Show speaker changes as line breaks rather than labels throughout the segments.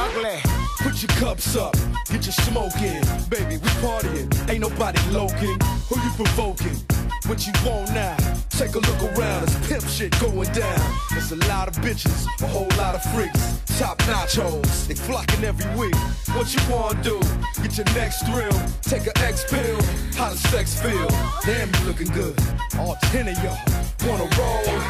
ugly.
Put your cups up, get your smoke in. Baby, we partying, ain't nobody loking. Who you provoking? What you want now? Take a look around, it's pimp shit going down. There's a lot of bitches, a whole lot of freaks. Top notch hoes, they flocking every week. What you wanna do? Get your next thrill, take an X pill. How does sex feel? Damn, you looking good. All ten of y'all wanna roll.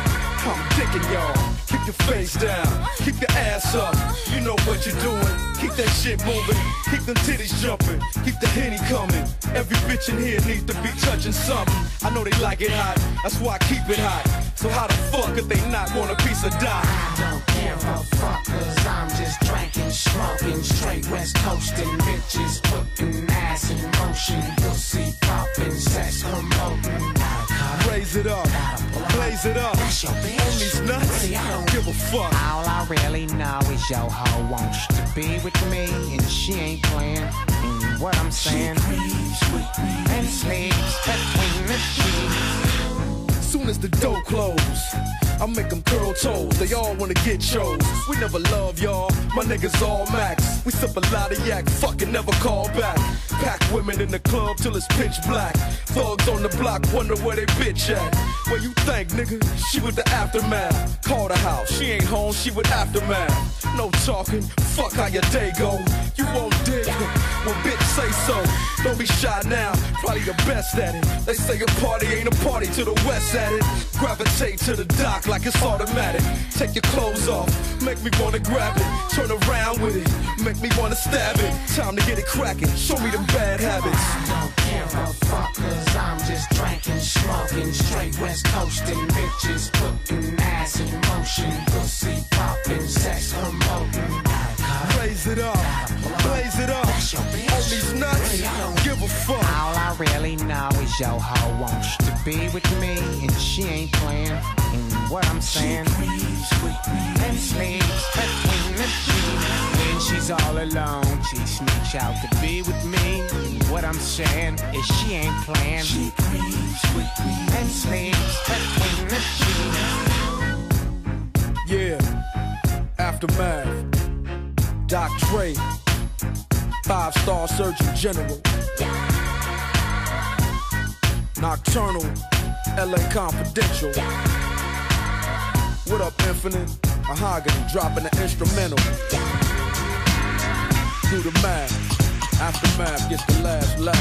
I'm digging y'all. Keep your face down, keep your ass up. You know what you're doing. Keep that shit moving, keep them titties jumping, keep the henny coming. Every bitch in here needs to be touching something. I know they like it hot, that's why I keep it hot. So how the fuck if they not want a piece of dime?
Don't give a fuck, cause I'm just drinking, smoking, straight west coasting, bitches putting ass in motion, pussy popping, sex promoting.
Raise it up, blaze it up.
That's your bitch.
On these nuts,
Hey, I don't
give a fuck.
All I really know is your hoe wants to be with me, and she ain't playing. And what I'm saying, and sleeps between the sheets.
Soon as the door close, I make them curl toes. They all wanna get chose. We never love y'all. My niggas all max. We sip a lot of yak, fucking never call back. Pack women in the club till it's pitch black. Thugs on the block wonder where they bitch at. Where you think, nigga? She with the aftermath. Call the house. She ain't home, she with aftermath. No talking, fuck how your day go. You won't dig. Well, bitch, say so. Don't be shy now. Probably the best at it. They say a party ain't a party to the west at it. Gravitate to the dock like it's automatic. Take your clothes off, make me wanna grab it. Turn around with it, make me wanna stab it. Time to get it cracking. Show me them bad habits.
Don't give a fuck, cause I'm just drinking, smoking, straight west coasting, bitches putting ass in motion, pussy popping, sex promoting.
Blaze it up, blaze it up.
That's your bitch.
On these nuts, give a fuck.
All I really know is your hoe wants to be with me, and she ain't playing. And what I'm saying, and sleeps between the sheets. She's all alone, she sneaks out to be with me. What I'm saying is she ain't playing. She and sleeps between the sheets.
Yeah, aftermath. Doc Dre, five star surgeon general. Nocturnal, LA Confidential. What up, Infinite? Mahogany dropping the instrumental. Do the math. Aftermath gets the last laugh.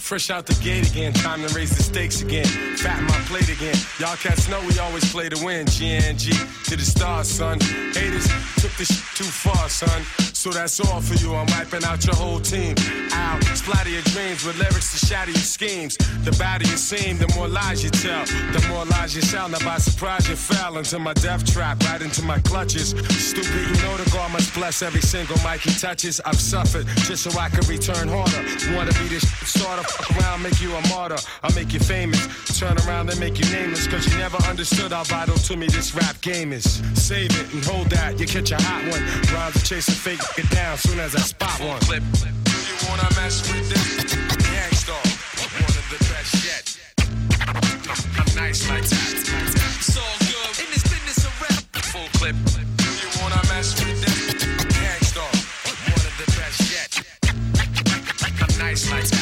Fresh out the gate again, time to raise the stakes again. Fatten my plate again. Y'all cats know we always play to win. GNG to the stars, son. Haters took this shit too far, son. So that's all for you. I'm wiping out your whole team. Ow, splatter your dreams with lyrics to shatter your schemes. The badder you seem, the more lies you tell. The more lies you sound. Now by surprise you fell into my death trap, right into my clutches. Stupid, you know the God must bless every single mic he touches. I've suffered just so I can return harder. Wanna be this of fuck around, make you a martyr. I'll make you famous. Turn around and make you nameless. Cause you never understood how vital to me this rap game is. Save it and hold that, you catch a hot one. Rhymes are chasing fake, get down soon as I spot one. Flip. You wanna mess with this? Gang Starr, one of the best yet. I'm nice like that. It's all good in this business of rap. Full clip. You wanna mess with this? Gang Starr, one of the best yet. I'm nice like that.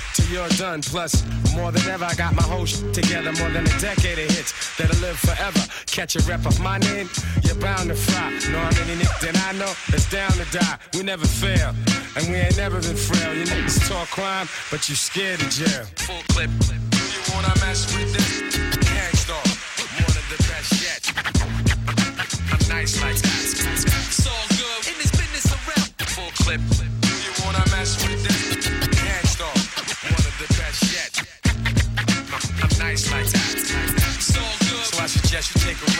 you're done. Plus, more than ever, I got my whole shit together. More than a decade of hits that'll live forever. Catch a rep of my name, you're bound to fry. Know how many niggas that I know it's down to die. We never fail, and we ain't never been frail. You niggas talk crime, but you scared of jail. Full clip. You wanna mess with this? Gang Starr, one of the best yet. I'm nice like that.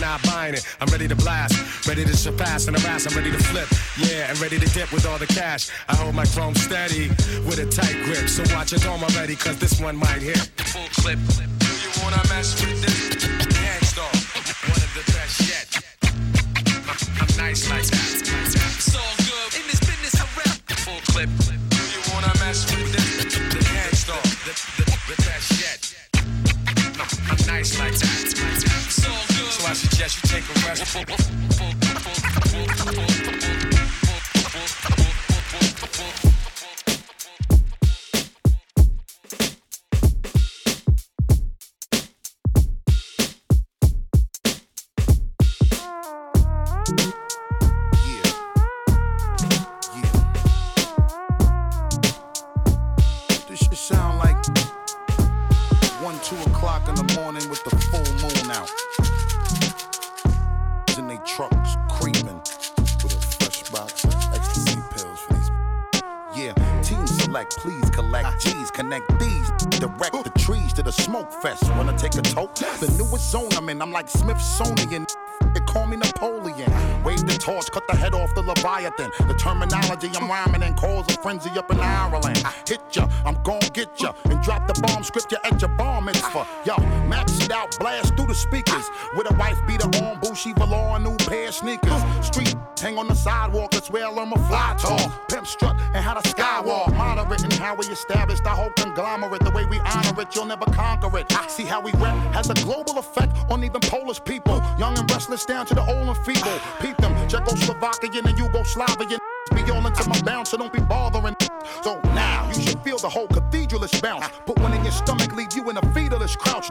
not buying it. I'm ready to blast. Ready to surpass and harass. I'm ready to flip. Yeah, and ready to dip with all the cash. I hold my chrome steady with a tight grip. So watch your dome already, cause this one might hit. Full clip. Do you wanna mess with this? Gang Starr. One of the best yet. I'm nice like that. It's all good. In this business, I rap. Full clip. Do you wanna mess with this? The Gang Starr. The, the, the best yet. I'm nice like that. Suggest you take a rest.
Terminology I'm rhyming and cause a frenzy up in Ireland. I hit ya, I'm gon' get ya, and drop the bomb script ya at your bar mitzvah. Yo, max it out, blast through the speakers. With a wife beater on, Bushy velour, a new pair of sneakers. Street hang on the sidewalk, that's where I learn my fly talk. Pimp strut and how to skywalk. Moderate and how we established our whole conglomerate. The way we honor it, you'll never conquer it. I See how we rap has a global effect on even Polish people. Young and restless down to the old and feeble. Peep them, Czechoslovakian and Yugoslavian. Be all into my bounce, so don't be bothering. So now you should feel the whole cathedralish bounce. Put one in your stomach, leave you in a fetalish crouch.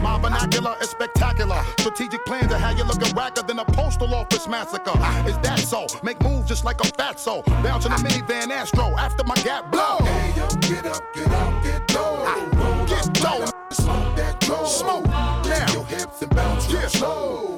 My vernacular is spectacular. Strategic plans of how you looking whacker than a postal office massacre. Is that so? Make moves just like a fat soul. Bouncing a minivan Astro after my gap blow.
Hey yo, get up, get out, get low.
Ah, get low.
Smoke that dough.
Smoke now.
your hips and bounce
Yeah.
slow.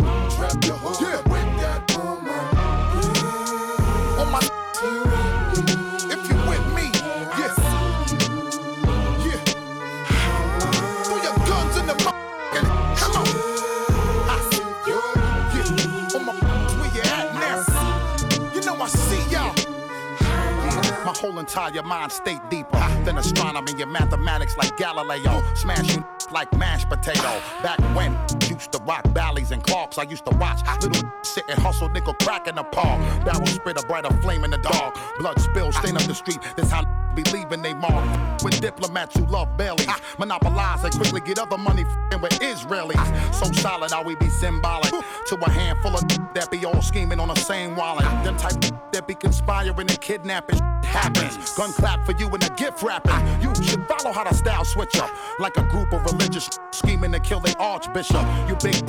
Whole entire mind state deeper than astronomy and mathematics like Galileo. Smash you like mashed potato. Back when used to rock valleys and Clarks, I used to watch little sit and hustle nickel crack in the park. Barrel spit a brighter flame in the dark. Blood spill stain up the street. This how be leaving they mark with diplomats who love bellies. Monopolize and quickly get other money with Israelis. So solid how we be symbolic to a handful of that be all scheming on the same wallet. Them type that be conspiring and kidnapping happens. Gun clap for you and a gift wrapping. You should follow how the style switch up. Like a group of religious scheming to kill the archbishop. You big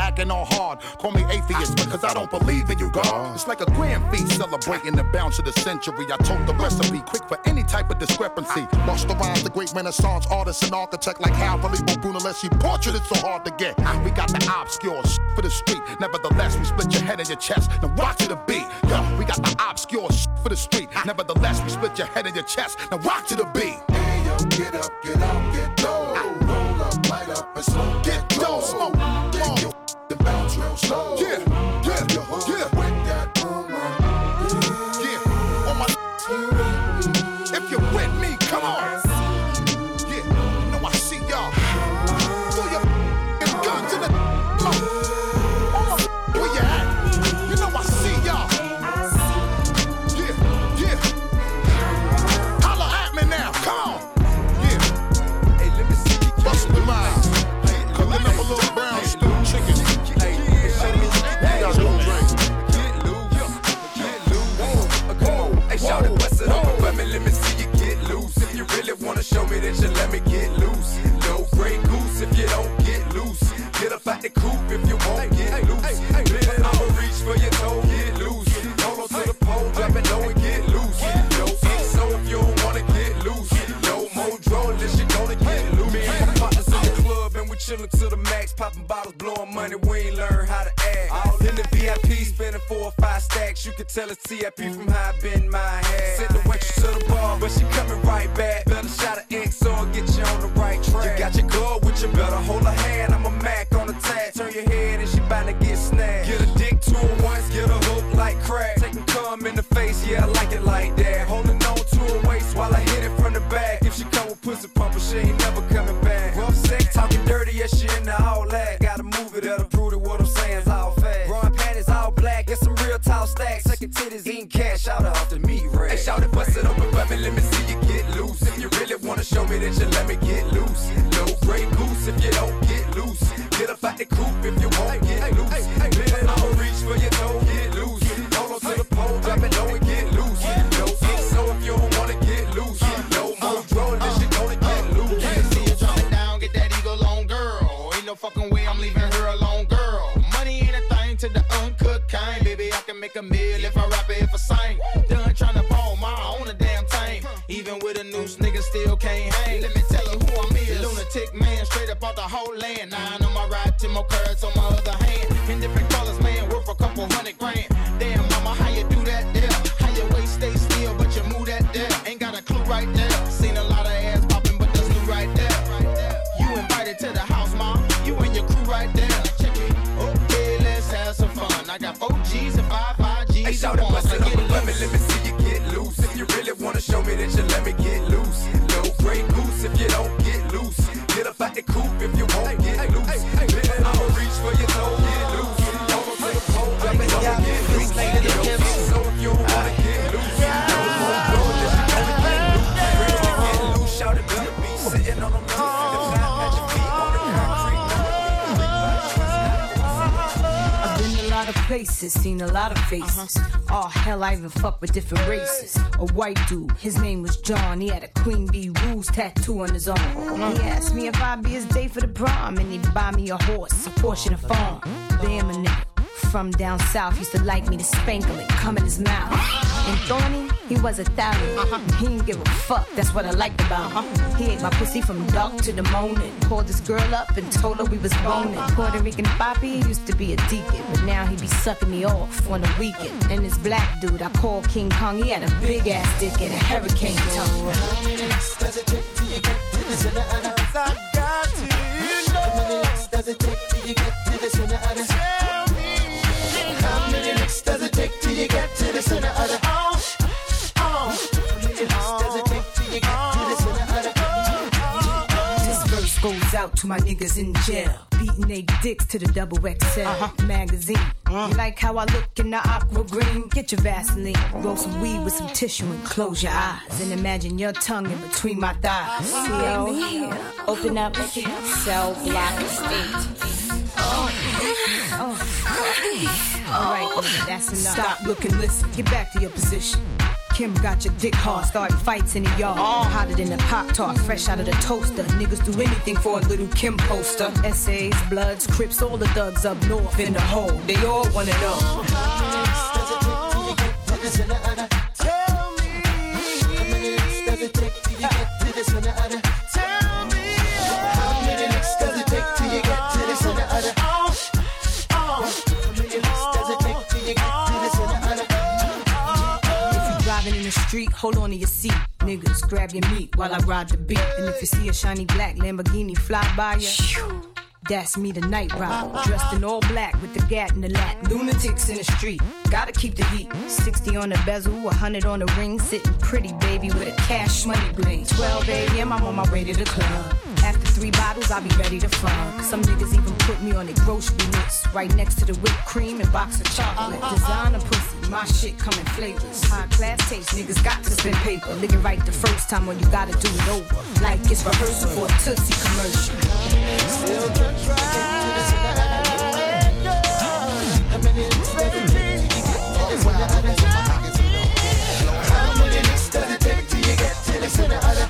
acting all hard. Call me atheist because I don't believe in you, God. It's like a grand feast celebrating the bounce of the century. I told the recipe quick for any type of discrepancy. Busta Rhymes, the great Renaissance artist and architect like Hal Filippo Brunelleschi. Portrait is so hard to get. We got the obscure for the street. Nevertheless, we split your head and your chest. Now rock to the beat. Yo, we got the obscure sh- for the street. Nevertheless, we split your head and your chest. Now rock to the beat.
Hey yo, get up, get out, get low. Roll up, light up, and smoke.
Get low, smoke. Yeah,
bitch and let me get loose. No gray goose if you don't get loose. Get up out the coop if you won't get loose. Then I'ma reach for your toe, get loose. Polo to the pole, drop it low and get loose. No fix so if you don't wanna get loose. No more drone. This shit gonna get loose.
Me and my partners in the club and we chillin' to the max, poppin' bottles, blowin' money. We ain't learn how to act. All in the VIP, spendin' four or five stacks. You can tell it's TIP from how I been my Nine on my right, ten more carats on my other hand. In different colors, man, worth a couple hundred grand. Damn, mama, how you do that there? How your waist stay still, but you move that there? Ain't got a clue right there. Seen a lot of ass popping, but that's new right there. You invited to the house, mom. You and your crew right there. Check it. Okay, let's have some fun. I got four G's and five five G's.
Hey, shout it,
and
bust
ones.
it
Now
up,
get
let me, let me see you get loose. If you really wanna show me that you let me get
places, seen a lot of faces. Uh-huh. Oh hell, I even fucked with different races. A white dude, his name was John. He had a Queen Bee Rules tattoo on his arm. Uh-huh. He asked me if I'd be his day for the prom, and he'd buy me a horse, a Porsche, and a farm. Damn a nigga. From down south, used to like me to spank him and come in his mouth. And Thorny, he was a thousand. He didn't give a fuck, that's what I liked about him. He ate my pussy from dark to the morning. Called this girl up and told her we was boning. Puerto Rican Papi used to be a deacon, but now he be sucking me off on the weekend. And this black dude I call King Kong, he had a big ass dick and a hurricane tongue. This out to my niggas in jail. Beating they dicks to the double XL uh-huh. magazine. Uh-huh. You like how I look in the aqua green? Get your Vaseline. Roll some weed with some tissue and close your eyes. And imagine your tongue in between my thighs. Yo, open up cell block eight. Oh. All right, that's enough. Stop looking, listen. Get back to your position. Kim got your dick hard, start fights in the yard. Hotter than a pop tart, fresh out of the toaster. Niggas do anything for a little Kim poster. Essays, Bloods, Crips, all the thugs up north in the hole. They all wanna know. If street, hold on to your seat. Niggas, grab your meat while I ride the beat. And if you see a shiny black Lamborghini fly by you, that's me the night ride. Dressed in all black with the gat in the lap. Lunatics in the street, gotta keep the heat. 60 on the bezel, 100 on the ring. Sitting pretty, baby, with a cash money bling. 12 a.m., I'm on my way to the club. Three bottles, I'll be ready to fuck. Some niggas even put me on their grocery list. Right next to the whipped cream and box of chocolate. Uh, uh, uh. Designer pussy, my shit come in flavors. High class taste, niggas got to spend paper. It right the first time when you gotta do it over. Like it's rehearsal for a Tootsie commercial.
Still to try. How many to you get till it's in the Stacking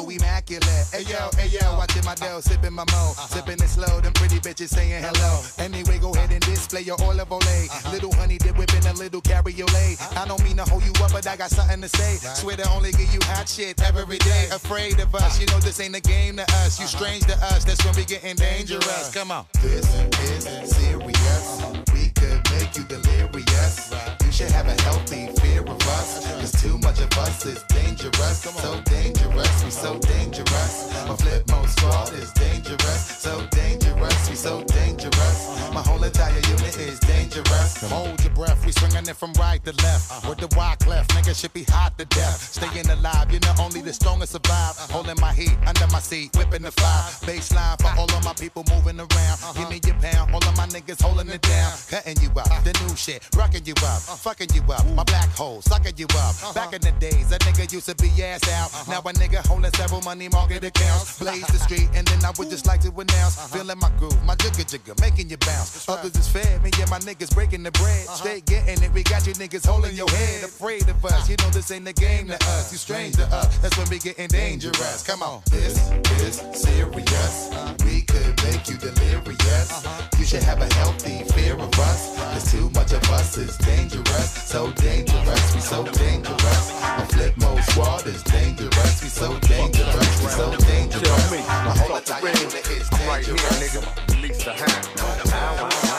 so immaculate. Hey yo, hey yo, watching my dough, sipping my mo, uh-huh. sipping it slow. Them pretty bitches saying hello. Uh-huh. Anyway, go ahead and display your Oil of Olay. Uh-huh. Little honey dip whipping a little cabriolet. I don't mean to hold you up, but I got something to say. Swear to only give you hot shit every day. Afraid of us, you know this ain't a game to us. You strange to us, that's when we getting dangerous. Come on. This is serious. We could make you delirious. Should have a healthy fear of us. Cause too much of us is dangerous. So dangerous, we so dangerous. My Flipmode Squad is dangerous. So dangerous, we so dangerous. My whole entire unit is dangerous. Hold your breath, we swinging it from right to left. With the wide cleft, nigga should be hot to death. Staying alive, you know only the strongest survive. Holding my heat under my seat, whipping the fire. Baseline for all of my people moving around. Give me your pound, all of my niggas holding it down. Cutting you up, the new shit, rocking you up, fucking you up. My black hole, sucking you up. Uh-huh. Back in the days, a nigga used to be ass out. Uh-huh. Now a nigga holding several money market accounts. Uh-huh. Blaze the street, and then I would just like to announce. Feeling my groove, my jigger jigger, making you bounce. Others is fed, me and my niggas breaking the bread. Straight getting it, we got you niggas holding your head. Afraid of us, you know this ain't the game to us. You strange to us, that's when we getting dangerous. Come on, this is serious. We could make you delirious. You should have a healthy fear of us. Cause too much of us is dangerous. So dangerous, we so dangerous. My Flipmode Squad is dangerous. We so dangerous, we so dangerous. My whole entire unit is
Right here,
dangerous.
nigga. Release the hand.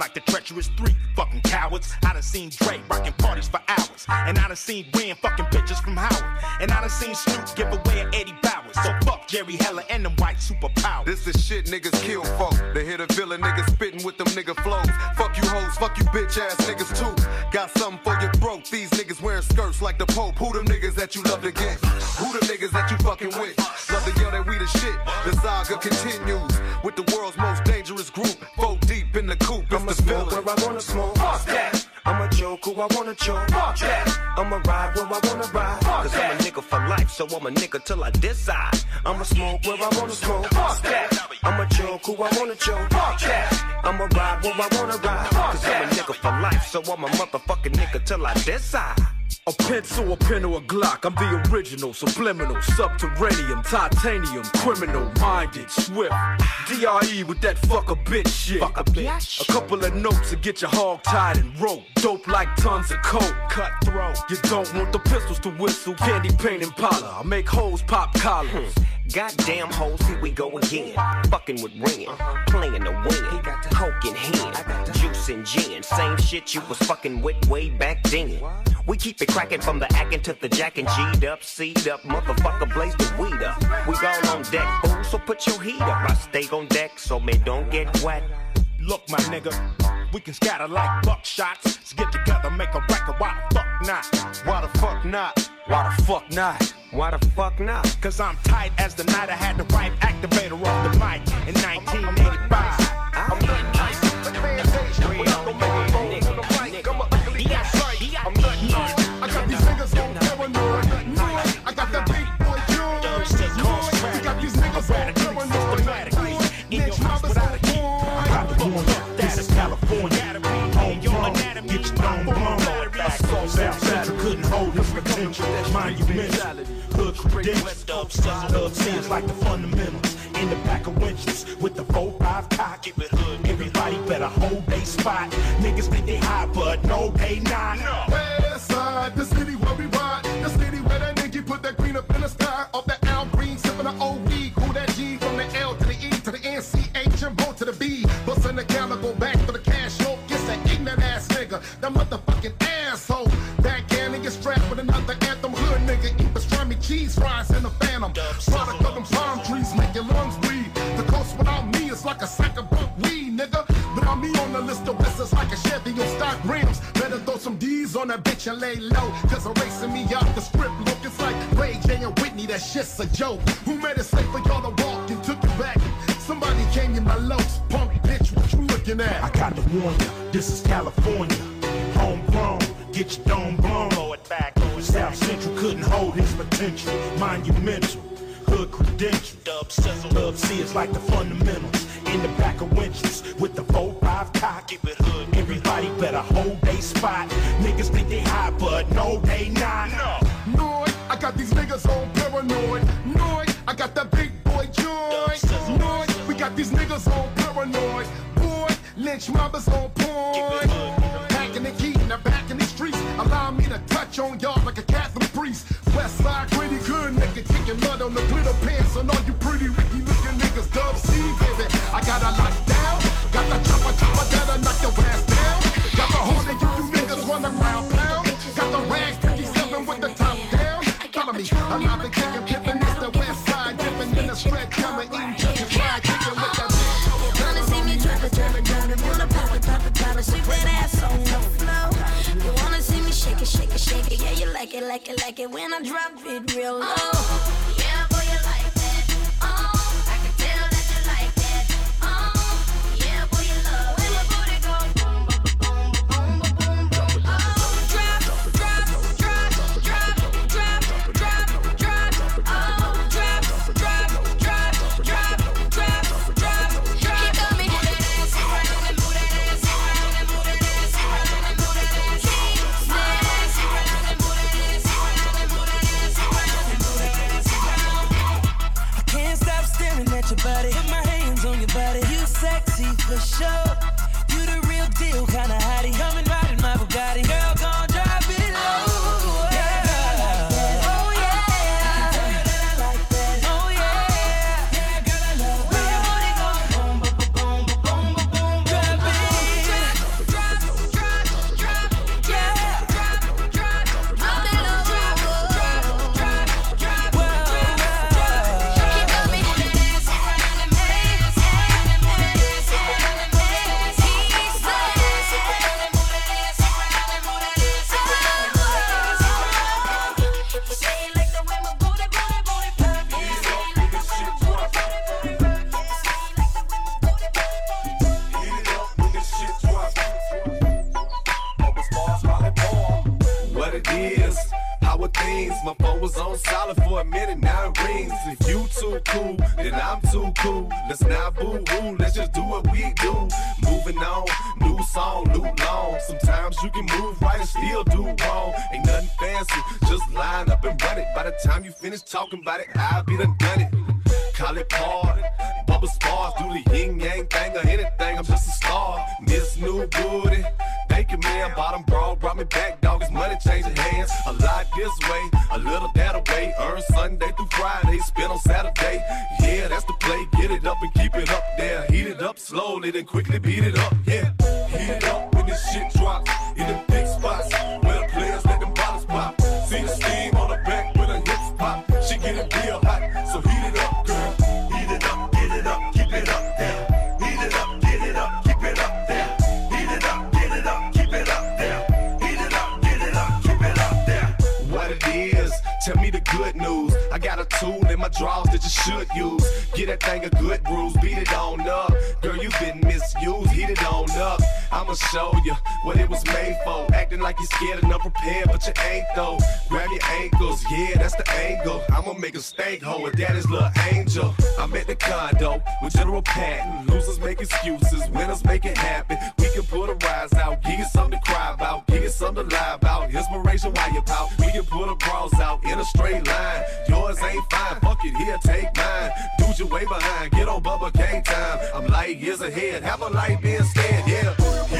Like the treacherous three, fucking cowards. I done seen Dre rocking parties for hours. And I done seen Ren fucking pictures from Howard. And I done seen Snoop give away an Eddie Bauers. So fuck Jerry Heller and them white superpowers.
This is shit niggas kill folk. They hit a villain niggas spitting with them nigga flows. Fuck you hoes, fuck you bitch ass niggas too. Got something for your throat. These niggas wearing skirts like the Pope. Who them niggas that you love to get? Who them niggas that you fucking with? Love to yell that we the shit. The saga continues with the world's most dangerous group. Four deep in the coop. It's
I'ma
the
smoke
villain.
where I wanna smoke. Fuck that. I'ma joke who I wanna joke. Fuck that. I'ma ride where I wanna ride. Cause I'm a nigga for life, so I'm a nigga till I decide. I'ma smoke where I wanna smoke. Fuck that. I'ma joke who I wanna joke. Fuck that. I'ma ride where I wanna ride. Cause I'm a nigga for life, so I'm a motherfucking nigga till I decide.
A pencil, a pen, or a Glock. I'm the original, subliminal, subterranean, titanium, criminal, minded, swift. DRE with that fuck a bitch shit.
Fuck a bitch.
A couple of notes to get your hog tied and rope. Dope like tons of coke. Cutthroat. You don't want the pistols to whistle. Candy paint and Impala. I make hoes pop collars. Hmm.
Goddamn hoes, here we go again. Fucking with Ren, uh-huh. playing the win. Coke in hand, juice and gin. Same shit you was fucking with way back then. We keep it cracking from the acting to the jacking. G'd up, C'd up, motherfucker, blaze the weed up. We all on deck, fool, so put your heat up. I stay on deck, so me don't get wet.
Look, my nigga, we can scatter like buckshots. Let's get together, make a record. Why the fuck not?
Why the fuck not?
Why the fuck not?
Why the fuck not?
Cause I'm tight as the night I had the right activator off the mic in 1985. Scenes like the fundamentals. In the back of winches with the 4-5 cock. Everybody better hold they spot. Niggas think they hot, but no, they not.
West lynch mothers on point. Back in
the
heat now back in the streets. Allow me to touch on y'all like
like it, like it when I drop it real low. draws that you
should use. Get that thing a good bruise, beat it on up. I'ma show you what it was made for. Acting like you're scared and unprepared, but you ain't though. Grab your ankles, yeah, that's the angle. I'ma make a stank with daddy's little angel. I'm at the condo with General Patton. Losers make excuses, winners make it happen. We can put a rise out, give you something to cry about, give you something to lie about. Inspiration while you pout. We can put a bras out in a straight line. Yours ain't fine, fuck it, here, take mine. Dude, you way behind, get on Bubba Gang time. I'm light years ahead, have a light being scared, yeah.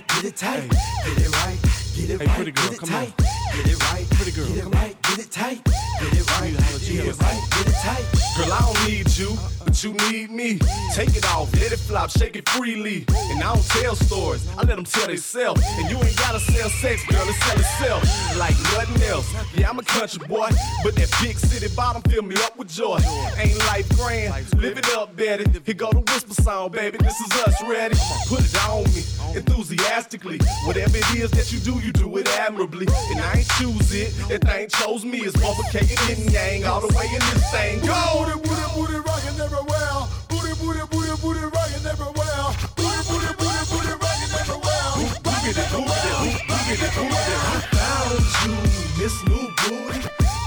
get it tight, get it right. Get it
hey,
right,
pretty girl,
get it
come
tight.
on.
Get it right, pretty girl. Get it right, get it tight. Get it right, get it right, get it tight.
Girl, I don't need you, but you need me. Take it off, let it flop, shake it freely. And I don't tell stories, I let them tell themselves. And you ain't gotta sell sex, girl, it's sell itself like nothing else. Yeah, I'm a country boy, but that big city bottom fill me up with joy. Ain't life grand, live it up, Betty. Here go the whisper song, baby, this is us ready. Put it on me, enthusiastically. Whatever it is that you do, you do it admirably. And I ain't choose it, that thing chose me. It's motherfucking yin yang all the way in this thing. Go!
Booty, booty, booty, rockin' everywhere. Booty, booty, booty, booty, rockin' everywhere. Booty, booty, booty, booty, rockin' everywhere.
Boogity, boogity, boogity, boogity. I found you, Miss New Booty.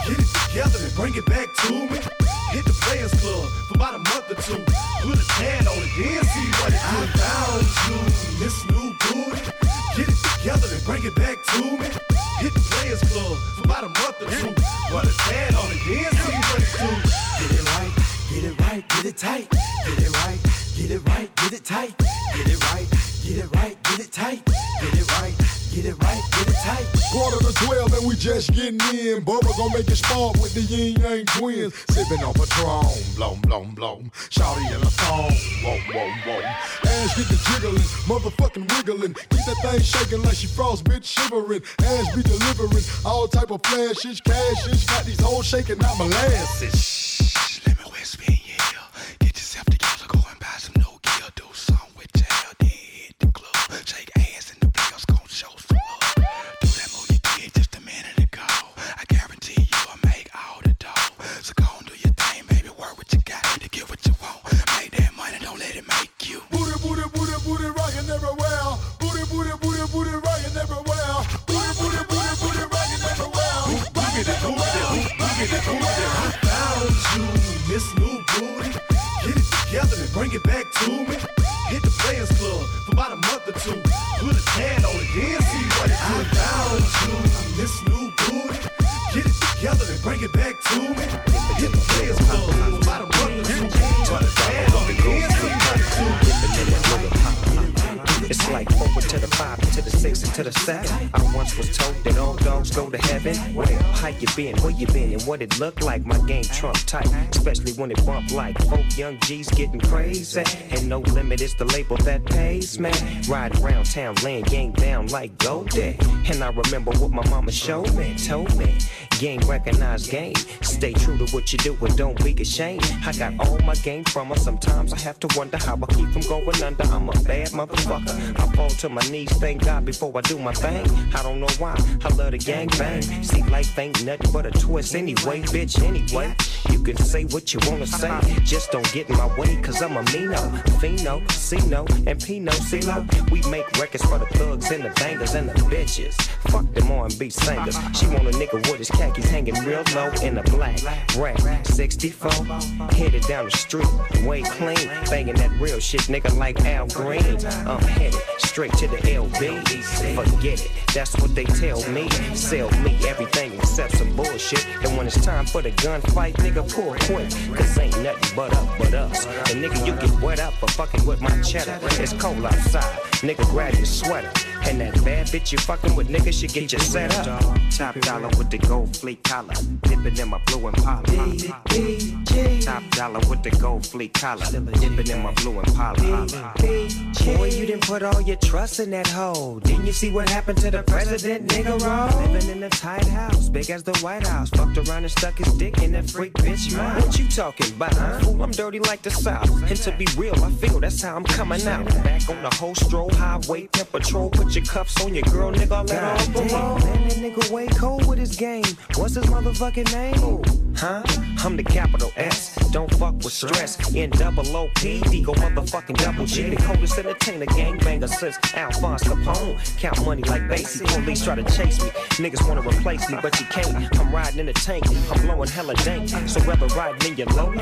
Get it together and bring it back to me. Hit the Players Club for about a month or two. Put a tan on it, then see what it do. I found you, Miss New bring it back to me. Hit the Players Club for about a month or two. Put a tan on it, then see what it do.
Get it right, get it right, get it tight. Get it right, get it right, get it tight. Get it right, get it right, get it tight. Get it right, get it right, get it tight.
Quarter to twelve and we just getting in. Bubba gon' make it spark with the Ying Yang Twins. Sipping on Patron, blow, blow, blow. Shawty in a thong, whoa, whoa, whoa. Ass get the jiggling, motherfucking wiggling. Keep that thing shaking like she frost, bitch shivering. Ass be delivering all type of flashes, cashes. Got these hoes shaking out molasses.
What it
looked like? My game trump tight, especially when it bump like folk young G's getting crazy. And no limit is the label that pays, man. Ride around town, laying game down like Goldie. And I remember what my mama showed me, told me. Game recognize game. Stay true to what you do and don't be ashamed. I got all my game from her. Sometimes I have to wonder how I keep from going under. I'm a bad motherfucker. I fall to my knees, thank God before I do my thing. I don't know why. I love the gang bang. See, life ain't nothing but a twist anyway, bitch. Anyway, you can say what you wanna say. Just don't get in my way, cause I'm a Mino, Fino, Cino, and Pino, CeeLo. We make records for the thugs and the bangers and the bitches. Fuck them R&B singers. She want a nigga with his khakis hanging real low in a black rack 64. Headed down the street, way clean. Banging that real shit, nigga, like Al Green. I'm headed straight to the LB. Forget it, that's what they tell me. Sell me everything except some bullshit. And when it's time for the gunfight, nigga, pull quick. Cause ain't nothing but up but us. And nigga, you get wet up for fucking with my cheddar. It's cold outside, nigga, grab your sweater. And that bad bitch you fucking with, nigga, should get you set up. Top dollar with the gold fleet collar. Dipping in my blue and Impala. Top dollar with the gold fleet collar. Dipping in my blue and Impala. Boy, you didn't put all your trust in that hoe. Didn't you see what happened to the president, nigga? Roll? Living in a tight house, big as the White House. Fucked around and stuck his dick in that freak bitch mouth. What you talking about? Fool, I'm dirty like the South. And to be real, I feel that's how I'm coming out. Back on the whole stroll highway, pimp patrol. Put your cuffs on your girl, nigga. Let her parole. Man, that nigga way cold with his game. What's his motherfucking name? Huh? I'm the capital S. Don't fuck with stress. In double O P D, go motherfucking double G. The coldest entertainer, gangbanger since Alphonse Capone. Count money like Basie. Police try to chase me. Niggas wanna replace me, but you can't. I'm riding in a tank. I'm blowing hella dank. So ever riding in your low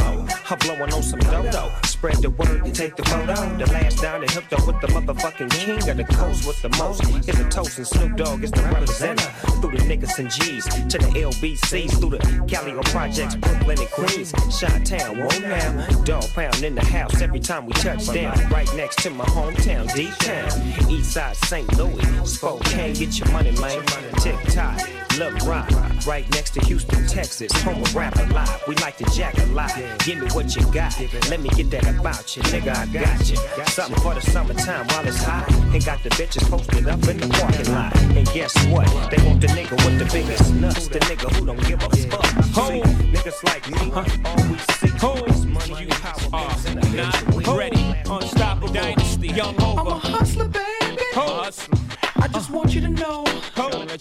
I'm blowing on some dodo. Spread the word and take the photo. The last down and hooked up with the motherfucking king of the coast with the It's a toast and Snoop Dogg is the representative. Through the niggas and G's to the LBCs. Through the Cali Projects, Brooklyn and Queens. Shot Town, whoa now. Dog pound in the house every time we touch down. Right next to my hometown, D Town. East side St. Louis. Spokane, get your money, man. Tick tock. Love rock, right next to Houston, Texas. Home of rap a lot. We like to jack a lot. Give me what you got. Let me get that about you, nigga. I got you. Something for the summertime while it's hot. And got the bitches posted up in the parking lot. And guess what? They want the nigga with the biggest nuts. The nigga who don't give a fuck. See, niggas like me always seek this money, power, and a
Not ready. Unstoppable dynasty. Young
I'm a hustler, baby.
Hustler.
I just want you to know
Gonna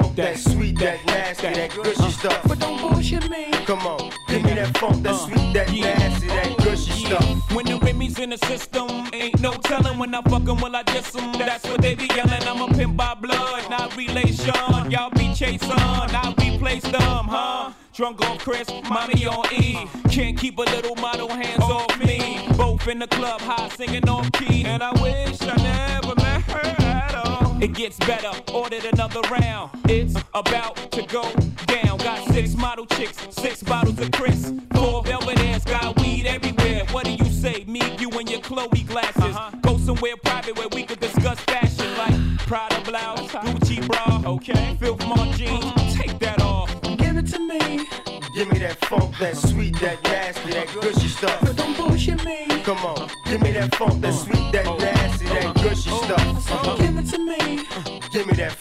funk, that sweet, that nasty, that gushy stuff.
but don't bullshit me.
Come on, give me that funk, that uh, sweet, that nasty, that gushy stuff.
When the Remy's in the system, ain't no telling when I fuck 'em, will I diss 'em? That's what they be yelling. I'm a pimp by blood, not relation. Y'all be chasing, I replace them, huh? Drunk on Cris, mommy on E. Can't keep a little model hands off me. Both in the club, high singing off key. And I wish I never met her. It gets better, ordered another round. It's about to go down. Got six model chicks, six bottles of Cris. Four velvet ass, got weed everywhere. What do you say? Me, you, and your Chloe glasses. Uh-huh. Go somewhere private where we could discuss fashion like Prada blouse, Gucci bra, okay? Filth jeans, take that off.
Give it to me,
Give me that funk, that sweet, that nasty, that gushy stuff.
but don't bullshit me.
Come on, give me that funk, that sweet, that oh. nasty, that gushy oh. stuff. Oh.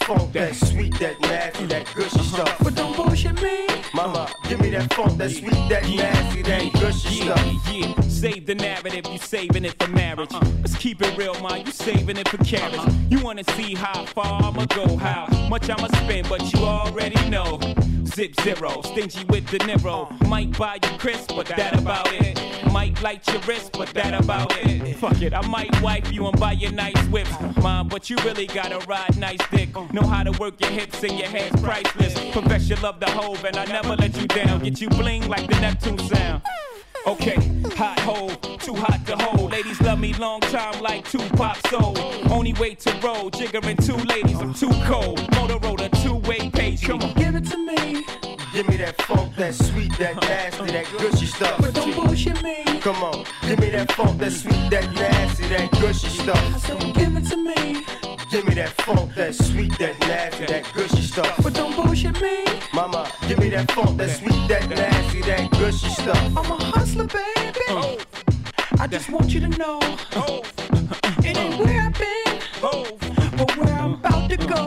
Funk, that sweet, that nasty, that gushy uh-huh. stuff. That funk, that sweet, that nasty, that gushy
Yeah,
stuff.
yeah. Save the narrative, you saving it for marriage. Uh-huh. Let's keep it real, man. You saving it for carriage. Uh-huh. You wanna see how far I'ma go, how much I'ma spend, but you already know. Zip zero, stingy with the Niro. Uh-huh. Might buy you crisp, but that about it. Might light your wrist, but that about it. Fuck it, I might wipe you and buy you nice whips, mom. But you really gotta ride nice dick. Know how to work your hips and your hands priceless. Profess your love the Hov, and I never let you down. Get you bling like the Neptunes sound. Okay, hot hole, too hot to hold. Ladies love me long time like two Tupac soul. Only way to roll, jiggering two ladies, I'm too cold. Motorola, two-way page. Come on,
Give it to me,
Give me that funk, that sweet, that uh-huh. nasty, that gushy stuff.
but don't bullshit me.
Come on, give me that funk, that sweet, that nasty, that gushy stuff.
So give it to me,
Give me that funk, that sweet, that nasty, that gushy stuff.
but don't bullshit me.
That funk, that sweet, that nasty, that gushy stuff.
I'm a hustler, baby. Oh. I just want you to know oh. it ain't where I've been, oh. but where I'm about to go.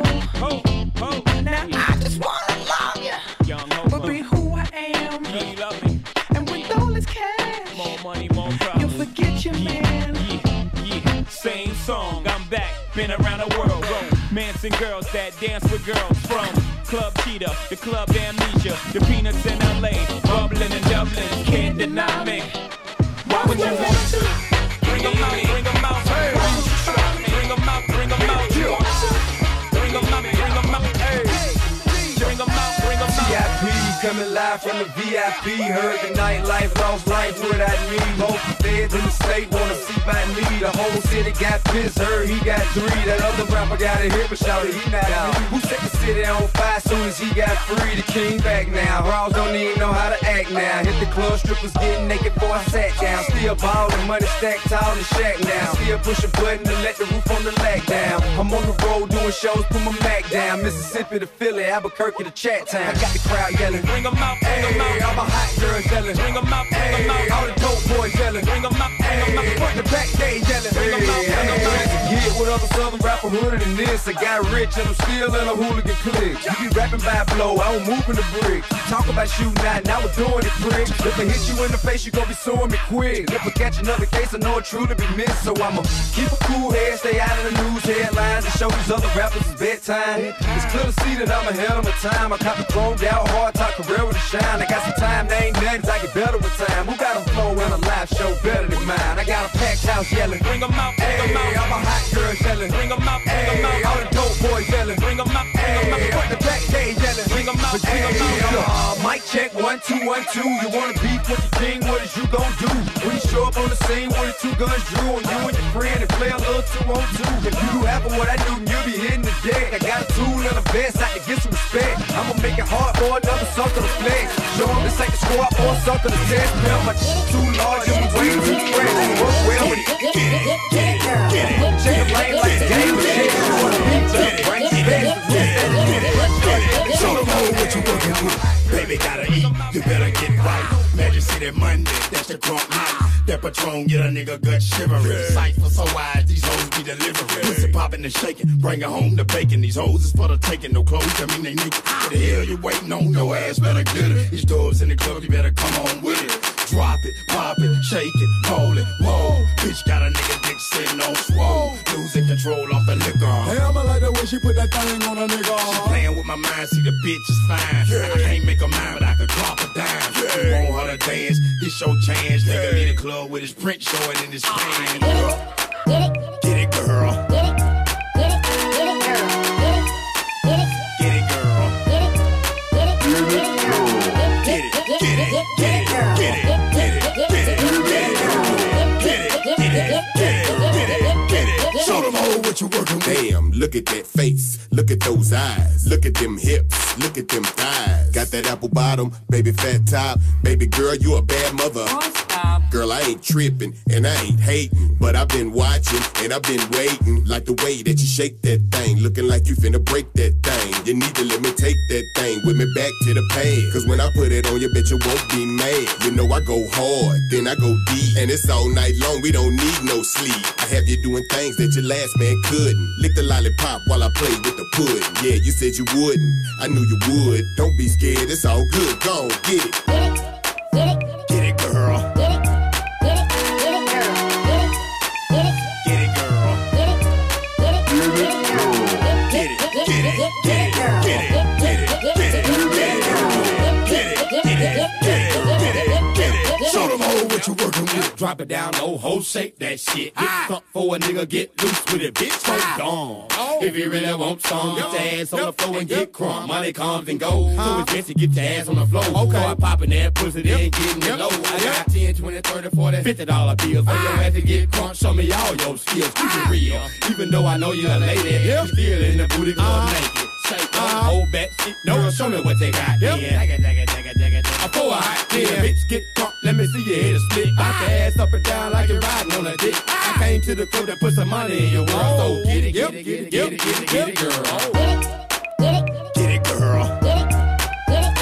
Now I just wanna love you, but be who I am.
know you love me.
And with all this cash,
More money, more
you'll forget your man.
Yeah, yeah, same song. I'm back, been around the world. Romance and girls that dance with girls from Club Cheetah, the Club Amnesia, the Peanuts in LA, bubbling in Dublin, can't deny me. Why would you want to? Bring 'em out, bring
live from the VIP. Heard the nightlife, lost life without me. Both feds in the state wanna see by me. The whole city got pissed, heard he got three. That other rapper got a hit, but shouted he not out. Who set the city on fire soon as he got free? The king back now. Raws don't even know how to act now. Hit the club, strippers getting naked before I sat down. Still ballin', money stacked tall the shack now. Still push a button to let the roof on the lag down. I'm on the road doing shows, put my Mac down. Mississippi to Philly, Albuquerque to Chat Town. I got the crowd yelling.
Bring 'em out,
Hey,
out.
all my hot girls yelling.
Bring 'em out, bring 'em
Hey, all the dope boys yelling.
Bring 'em out, bring 'em out.
Front to back, they yelling.
Bring 'em out, bring 'em out.
Yeah, what other southern rapper hooded than this? I got rich and I'm still in a hooligan clique. You be rapping by blow, I don't move in the brick. You talk about shooting out, now we're doing it, prick. If I hit you in the face, you gon' be suing me quick. If I catch another case, I know it truly be missed. So I'ma keep a cool head, stay out of the news headlines, and show these other rappers it's bedtime. It's clear to see that I'm ahead of my time. I caught the chromed out, hard top career with a shine. I got some time, they ain't nothing, I get better with time. Who got a flow and a live show better than mine? I got a packed house yelling.
Bring 'em out, bring 'em
Hey,
out.
all my hot girls yelling.
Bring 'em out, bring 'em
Hey,
out.
all the dope boys yelling.
Bring 'em out, bring 'em
Hey,
out.
front to back, they yelling.
Bring 'em out, bring 'em
Hey,
out.
uh, mic check, one, two, one, two. You wanna beef with the king, what is you gon' do? When you show up on the scene with the two guns drew on you and your friend and play a little two on two. If you do half of what I do, you'll be hitting the deck. I got a tool and a vest, I can get some respect. I'ma make it hard for another sucker to flex. Show 'em this ain't the squad for a sucker to test. Man, my too large and way too fresh. Work well with it. Get it, get it, get it. Shake the lane like a game of shit. Pizza, bring the best.
Show them all what you working with. Baby gotta eat, you better get right. Magic City Monday, that's the crunk night. That Patron get a nigga gut shivering. For so wide, these hoes be delivering. Pussy popping and shaking, bring it home to bacon. These hoes is for the taking, no clothes, I mean they new. What the hell you waiting on? Your ass better get it. These doors in the club, you better come on with it. Drop it, pop it, shake it, hold it, whoa. Bitch got a nigga dick sitting on swole. Losing control off the liquor.
Hey, I'ma like the way she put that thing on a nigga.
She playing with my mind, see the bitch is fine. I can't make her mine, but I could drop a dime. You want her to dance, this your chance. Nigga in the club with his print showing in his pants. Get it, get it, get it, girl. Get it, Get it, get it, girl. Get it, get it, get it, get it, get it, girl. Get it, get it, get it, girl. get it,
Damn, look at that face. Look at those eyes. Look at them hips. Look at them thighs. Got that apple bottom, baby fat top. Baby girl, you a bad mother. Girl, I ain't tripping and I ain't hating. But I've been watching and I've been waiting. Like the way that you shake that thing. Looking like you finna break that thing. You need to let me take that thing with me back to the pad. Cause when I put it on you, bet you won't be mad. You know I go hard, then I go deep. And it's all night long, we don't need no sleep. I have you doing things that your last man couldn't. Lick the lollipop while I play with the pudding. Yeah, you said you wouldn't. I knew you would. Don't be scared, it's all good. Go get it.
Drop it down, no hoe, shake that shit. Get ah. thump for a nigga, get loose with it, bitch. So ah. gone. Oh. If you really want some, get your ass on the floor and get crunk. Money comes and goes, so it's best to get your ass on the floor. Okay. Start popping that pussy, then getting it low. I got 10, 20, 30, 40, 50 dollar bills for your ah. ass to get crunk. Show me all your skills, keep it real. Even though I know you're a lady, still in the booty club uh-huh. naked. Shake up, hold back, shit. No, show me what they got. Yeah. Dagga, dagga, dagga, dagga, dagga. For a hot ten, bitch, get crunk. Let me see your head split. Bounce your ass up and down like you're riding on a dick. I came to the club to put some money in your world. So get it, get it, get it, get it, girl. get it, get it, girl. Get it, girl. Get it, get it,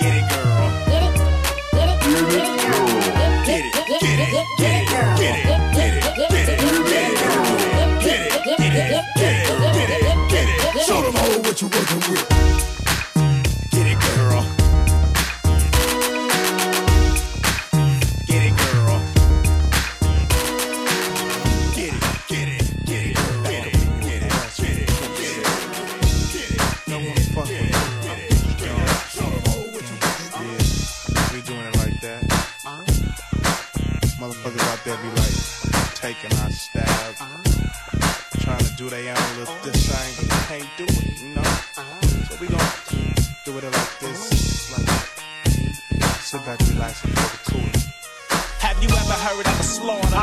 get it, girl. Get it, get it, get it, girl. get it, get it, get it, all what you working with. Get it, girl. Get it, girl. Get it, get it, get it, get it, get it, get it, get it, get it. No one fuck with
We doing it like that. Motherfuckers out there be like taking our style, trying to do their own little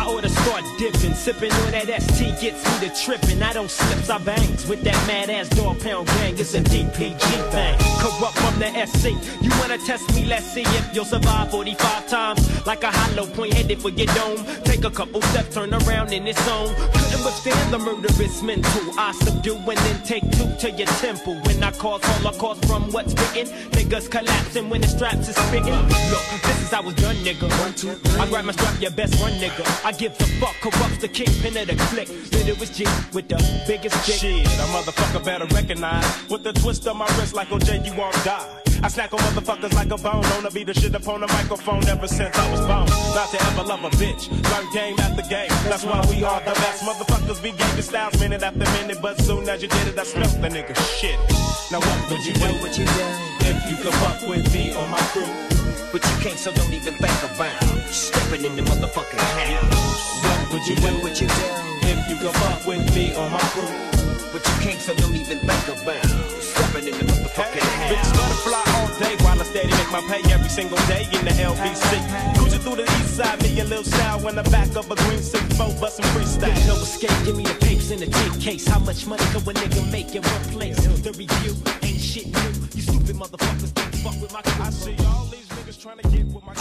I a start dipping, sipping on that ST gets me to tripping. I don't slips, I bangs with that mad ass dog pound gang. It's a DPG thing. Kurupt from the SC. You wanna test me? Let's see if you'll survive 45 times. Like a hollow point headed for your dome. Take a couple steps, turn around in its zone. Couldn't withstand the murderous mental. I subdue and then take two to your temple. When I cause holocaust from what's written, niggas collapsing when the straps is spitting. Look, this is how it's done, nigga. One, two, three. I grab my strap, your best run, nigga. I give a fuck, Kurupt's the kingpin of the click. Then it was G with the biggest dick.
Shit, a motherfucker better recognize. With the twist of my wrist like OJ, you won't die. I snack on motherfuckers like a bone. Wanna be the shit upon the microphone ever since I was born. Not to ever love a bitch. Learn game after game. That's why we are the best. Motherfuckers be gangster styles minute after minute. But soon as you did it, I smelt the nigga shit. Now what would you do? What you do? If you could fuck with me or my crew.
But you can't, so don't even think about stepping in the motherfucking house.
What would you do? What you do? If you could fuck with me or my crew.
But you can't, so don't even think about stepping in the motherfucking house.
Bitch, butterfly all day while I
steady, make my pay every single day in the LBC. Cruising through the east side, me and Lil Sal in the back of a green 6 four bustin' freestyle. No escape, give me the papes in the tape case. How much money could a nigga make in one place? The review ain't shit new. You stupid motherfuckers don't fuck with my crew. I see all these trying to get with my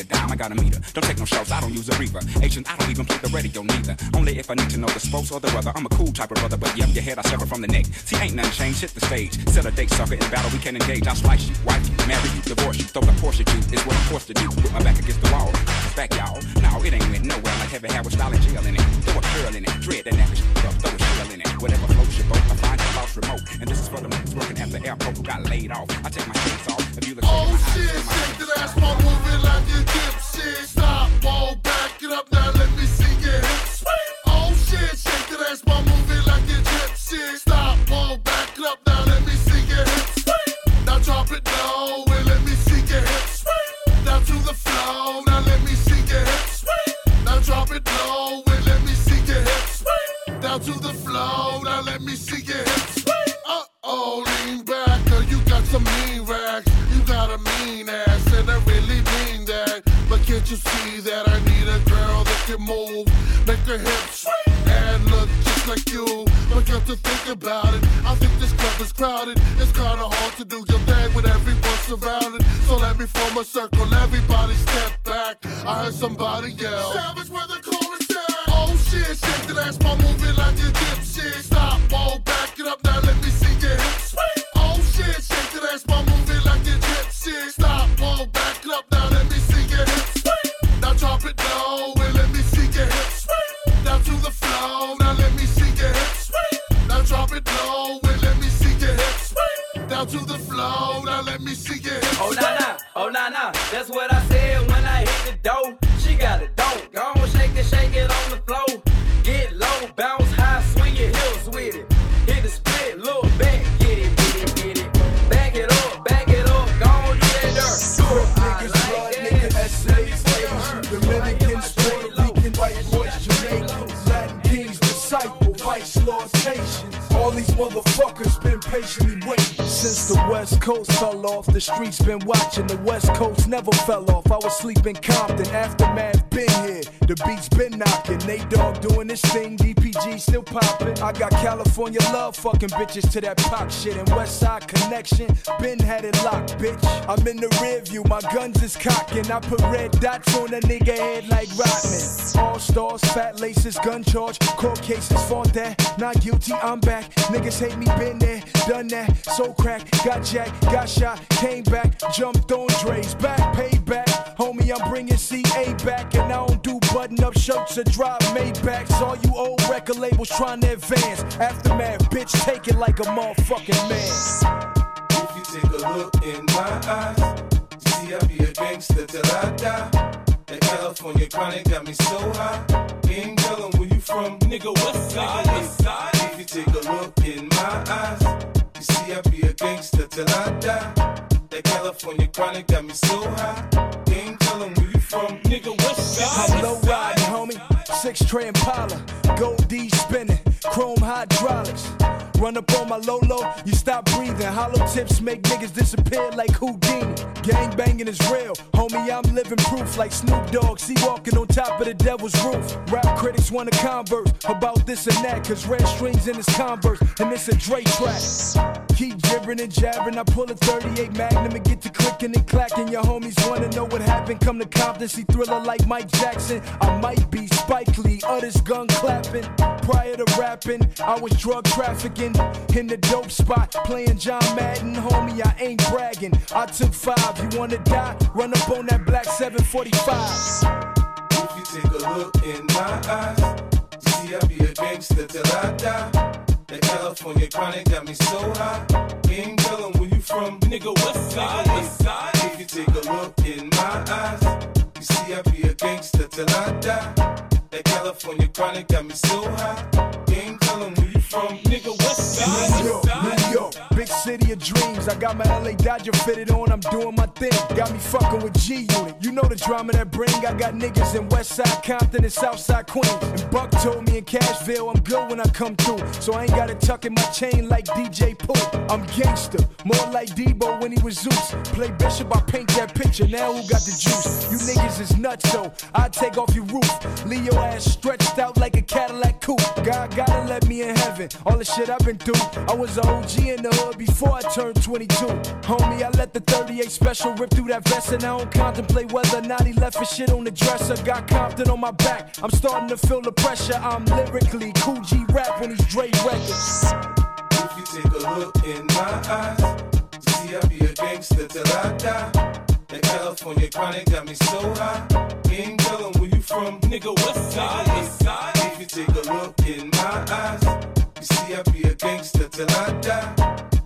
a
dime. I got a meter. Don't take no shots, I don't use a reaver. Asian, I don't even play the radio neither. Only if I need to know the spokes or the weather. I'm a cool type of brother, but yep, your head I sever from the neck. See, ain't nothing changed, hit the stage. Set a date, sucker, in battle, we can engage. I'll slice you, wipe you, marry you, divorce you, throw the Porsche you. Is what I'm forced to do. Put my back against the wall. Back, y'all. Now, it ain't went nowhere like heavy hair with style and jail in it. Throw a curl in it, dread that shit up, throw a shell in it. Whatever floats your boat, I remote. And this is for the niggas working at the airport who got laid off. I take my shades off. If you look
Oh shit, shake that ass while moving like you dipshit. Stop, whoa, see that I need a girl that can move, make her hips and look just like you? But got to think about it. I think this club is crowded. It's kinda hard to do your thing with everyone surrounded. So let me form a circle, everybody step back. I heard somebody yell. Savage where the chorus at. Oh shit, shake that ass while moving like you dipshit. The
streets been watching. The West Coast never fell off. I was sleeping Compton, Aftermath been here. The beats been knocking. Nate Dogg doing this thing, DPG still popping. I got California love, fucking bitches to that pop shit. And West Side Connection, been had it locked, bitch. I'm in the rear view, my guns is cocking. I put red dots on a nigga head like Rodman. All stars, fat laces, gun charge, court cases, fought that. Not guilty, I'm back. Niggas hate me, been there, done that. So crack, got jacked, got shot, came back, jumped on Dre's back, payback. Homie, I'm bringing CA back, and I don't do button up shirts or drive Maybachs. All you old record labels trying to advance. Aftermath, bitch, take it like a motherfucking man.
If you take a look in my eyes, you see I be a gangster till I die. That California chronic got me so high. Ain't telling where you from, nigga. What's side? West side? If you take a look in my eyes, you see I be a gangster till I die. That California chronic got me so high. Ain't telling where you from, nigga. What's side?
I'm low riding, homie. Six tray Impala, gold D spinning, chrome hydraulics. Run up on my Lolo, you stop breathing. Hollow tips make niggas disappear like Houdini. Gang banging is real, homie. I'm living proof like Snoop Dogg. See walking on top of the devil's roof. Rap critics wanna converse about this and that, cause red strings in his converse, and it's a Dre track. Keep jibbering and jabbering. I pull a 38 Magnum and get to clicking and clacking. Your homies wanna know what happened. Come to Compton, see thriller like Mike Jackson. I might be Spike Lee, others gun clapping. Prior to rapping, I was drug trafficking in the dope spot, playing John Madden. Homie, I ain't bragging. I took five. You wanna die? Run up on that black 745.
If you take a look in my eyes, you see I be a gangster till I die. That California chronic got me so high. Ain't telling where you from, nigga. West side, west side. If you take a look in my eyes, you see I be a gangster till I die. That California chronic got me so high. Ain't telling where you from, nigga. West side,
New York, New York, big city of dreams. I got my LA Dodger fitted on, I'm doing my thing. Got me fucking with G Unit. You know the drama that bring. I got niggas in Westside Compton and Southside Queens. And Buck told me in Cashville I'm good when I come through. So I ain't gotta tuck in my chain like DJ Pooh. I'm gangster, more like Deebo when he was Zeus. Play Bishop, I paint that picture. Now who got the juice? You niggas is nuts, so I take off your roof. Leave your ass stretched out like a Cadillac coupe. God gotta let me in heaven. All the shit I've been through. I was a OG in the hood before I turned 22. Homie, I let the 38 special rip through that vest, and I don't contemplate whether or not he left his shit on the dresser. Got Compton on my back. I'm starting to feel the pressure. I'm lyrically Kool G Rap when he's Dre records.
If you take a look in my eyes, you see I be a gangster till I die. That California chronic got me so high. Ain't telling where you from, nigga. West side, west side. If you take a look in my eyes, you see I be a gangster till I die.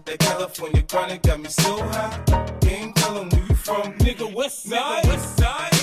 That California chronic got me so high. Ain't telling where you from, nigga. West side, west side.